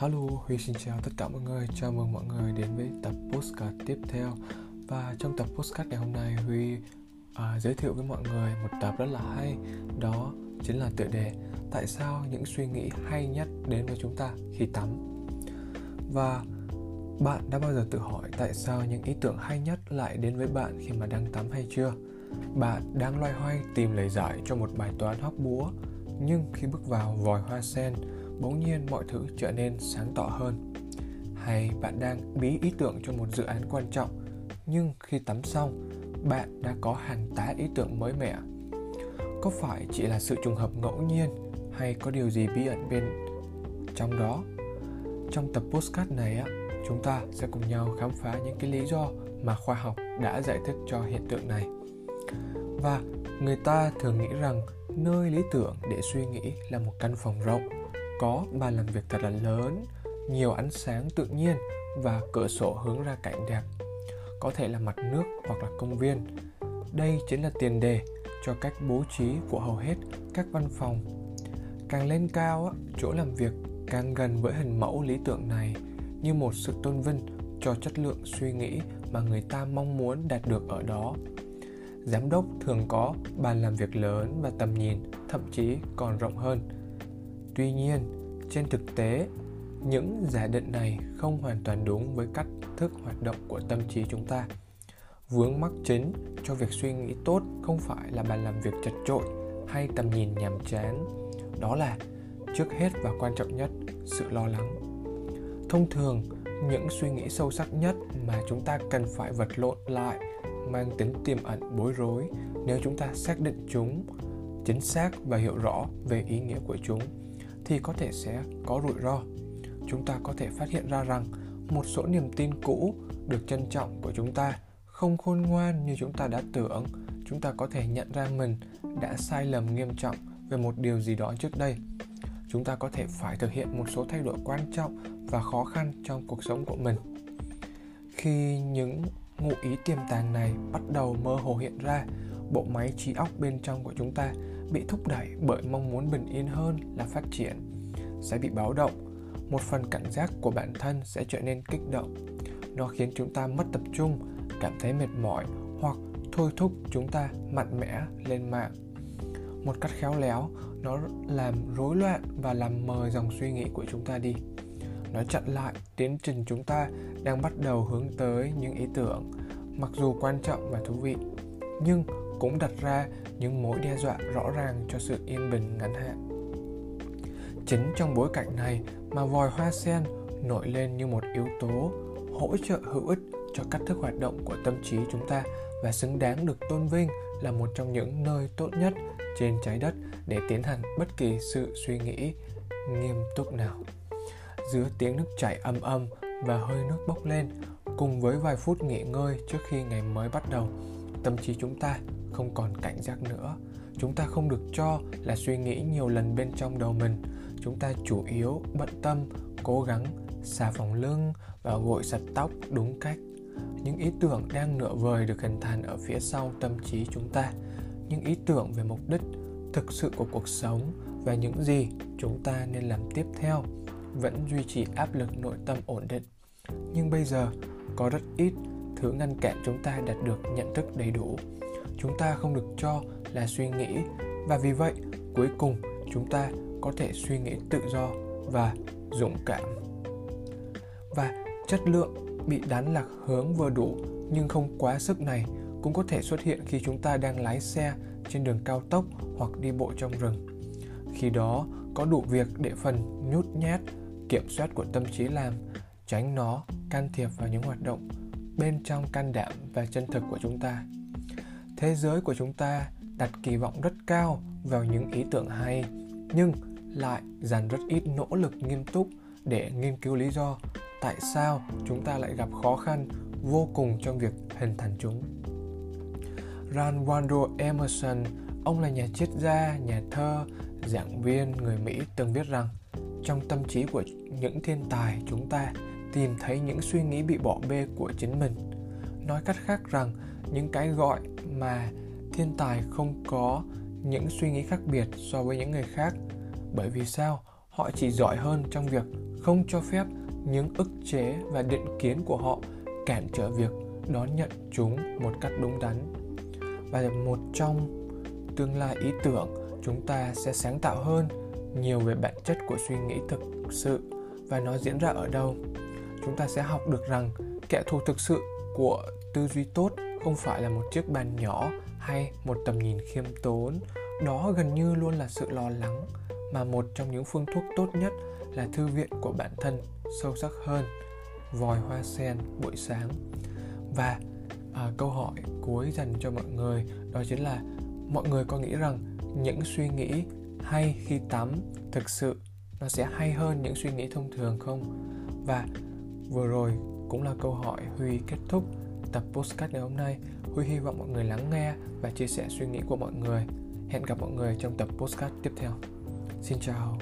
Hello, Huy xin chào tất cả mọi người. Chào mừng mọi người đến với tập postcard tiếp theo. Và trong tập postcard ngày hôm nay, Huy à, giới thiệu với mọi người một tập rất là hay. Đó chính là tựa đề Tại sao những suy nghĩ hay nhất đến với chúng ta khi tắm. Và bạn đã bao giờ tự hỏi tại sao những ý tưởng hay nhất lại đến với bạn khi mà đang tắm hay chưa? Bạn đang loay hoay tìm lời giải cho một bài toán hóc búa, nhưng khi bước vào vòi hoa sen, bỗng nhiên mọi thứ trở nên sáng tỏ hơn. Hay bạn đang bí ý tưởng cho một dự án quan trọng, nhưng khi tắm xong, bạn đã có hàng tá ý tưởng mới mẻ. Có phải chỉ là sự trùng hợp ngẫu nhiên hay có điều gì bí ẩn bên trong đó? Trong tập postcard này á, chúng ta sẽ cùng nhau khám phá những cái lý do mà khoa học đã giải thích cho hiện tượng này. Và người ta thường nghĩ rằng nơi lý tưởng để suy nghĩ là một căn phòng rộng có bàn làm việc thật là lớn, nhiều ánh sáng tự nhiên và cửa sổ hướng ra cảnh đẹp. Có thể là mặt nước hoặc là công viên. Đây chính là tiền đề cho cách bố trí của hầu hết các văn phòng. Càng lên cao, chỗ làm việc càng gần với hình mẫu lý tưởng này như một sự tôn vinh cho chất lượng suy nghĩ mà người ta mong muốn đạt được ở đó. Giám đốc thường có bàn làm việc lớn và tầm nhìn thậm chí còn rộng hơn – tuy nhiên, trên thực tế, những giả định này không hoàn toàn đúng với cách thức hoạt động của tâm trí chúng ta. Vướng mắc chính cho việc suy nghĩ tốt không phải là bàn làm việc chật trội hay tầm nhìn nhàm chán. Đó là, trước hết và quan trọng nhất, sự lo lắng. Thông thường, những suy nghĩ sâu sắc nhất mà chúng ta cần phải vật lộn lại, mang tính tiềm ẩn bối rối nếu chúng ta xác định chúng chính xác và hiểu rõ về ý nghĩa của chúng thì có thể sẽ có rủi ro. Chúng ta có thể phát hiện ra rằng một số niềm tin cũ được trân trọng của chúng ta, không khôn ngoan như chúng ta đã tưởng. Chúng ta có thể nhận ra mình đã sai lầm nghiêm trọng về một điều gì đó trước đây. Chúng ta có thể phải thực hiện một số thay đổi quan trọng và khó khăn trong cuộc sống của mình. Khi những ngụ ý tiềm tàng này bắt đầu mơ hồ hiện ra bộ máy trí óc bên trong của chúng ta bị thúc đẩy bởi mong muốn bình yên hơn là phát triển, sẽ bị báo động. Một phần cảnh giác của bản thân sẽ trở nên kích động. Nó khiến chúng ta mất tập trung, cảm thấy mệt mỏi hoặc thôi thúc chúng ta mạnh mẽ lên mạng. Một cách khéo léo, nó làm rối loạn và làm mờ dòng suy nghĩ của chúng ta đi. Nó chặn lại tiến trình chúng ta đang bắt đầu hướng tới những ý tưởng, mặc dù quan trọng và thú vị. Nhưng cũng đặt ra những mối đe dọa rõ ràng cho sự yên bình ngắn hạn. Chính trong bối cảnh này mà vòi hoa sen nổi lên như một yếu tố hỗ trợ hữu ích cho cách thức hoạt động của tâm trí chúng ta và xứng đáng được tôn vinh là một trong những nơi tốt nhất trên trái đất để tiến hành bất kỳ sự suy nghĩ nghiêm túc nào. Giữa tiếng nước chảy âm âm và hơi nước bốc lên, cùng với vài phút nghỉ ngơi trước khi ngày mới bắt đầu, tâm trí chúng ta không còn cảnh giác nữa. Chúng ta không được cho là suy nghĩ nhiều lần bên trong đầu mình. Chúng ta chủ yếu bận tâm, cố gắng, xà phòng lưng và gội sạch tóc đúng cách. Những ý tưởng đang nửa vời được hình thành ở phía sau tâm trí chúng ta. Những ý tưởng về mục đích, thực sự của cuộc sống và những gì chúng ta nên làm tiếp theo vẫn duy trì áp lực nội tâm ổn định. Nhưng bây giờ, có rất ít thứ ngăn cản chúng ta đạt được nhận thức đầy đủ chúng ta không được cho là suy nghĩ. Và vì vậy, cuối cùng, chúng ta có thể suy nghĩ tự do và dũng cảm. Và chất lượng bị đánh lạc hướng vừa đủ, nhưng không quá sức này cũng có thể xuất hiện khi chúng ta đang lái xe trên đường cao tốc hoặc đi bộ trong rừng. Khi đó, có đủ việc để phần nhút nhát, kiểm soát của tâm trí làm, tránh nó can thiệp vào những hoạt động bên trong can đảm và chân thực của chúng ta thế giới của chúng ta đặt kỳ vọng rất cao vào những ý tưởng hay nhưng lại dành rất ít nỗ lực nghiêm túc để nghiên cứu lý do tại sao chúng ta lại gặp khó khăn vô cùng trong việc hình thành chúng. Ralph Waldo Emerson, ông là nhà triết gia, nhà thơ, giảng viên người Mỹ từng viết rằng trong tâm trí của những thiên tài chúng ta tìm thấy những suy nghĩ bị bỏ bê của chính mình. Nói cách khác rằng những cái gọi mà thiên tài không có những suy nghĩ khác biệt so với những người khác. Bởi vì sao? Họ chỉ giỏi hơn trong việc không cho phép những ức chế và định kiến của họ cản trở việc đón nhận chúng một cách đúng đắn. Và một trong tương lai ý tưởng chúng ta sẽ sáng tạo hơn nhiều về bản chất của suy nghĩ thực sự. Và nó diễn ra ở đâu? Chúng ta sẽ học được rằng kẻ thù thực sự của tư duy tốt không phải là một chiếc bàn nhỏ hay một tầm nhìn khiêm tốn. Đó gần như luôn là sự lo lắng mà một trong những phương thuốc tốt nhất là thư viện của bản thân sâu sắc hơn vòi hoa sen buổi sáng. Và à, câu hỏi cuối dành cho mọi người đó chính là mọi người có nghĩ rằng những suy nghĩ hay khi tắm thực sự nó sẽ hay hơn những suy nghĩ thông thường không? Và vừa rồi cũng là câu hỏi huy kết thúc tập postcard ngày hôm nay. Huy hy vọng mọi người lắng nghe và chia sẻ suy nghĩ của mọi người. Hẹn gặp mọi người trong tập postcard tiếp theo. Xin chào.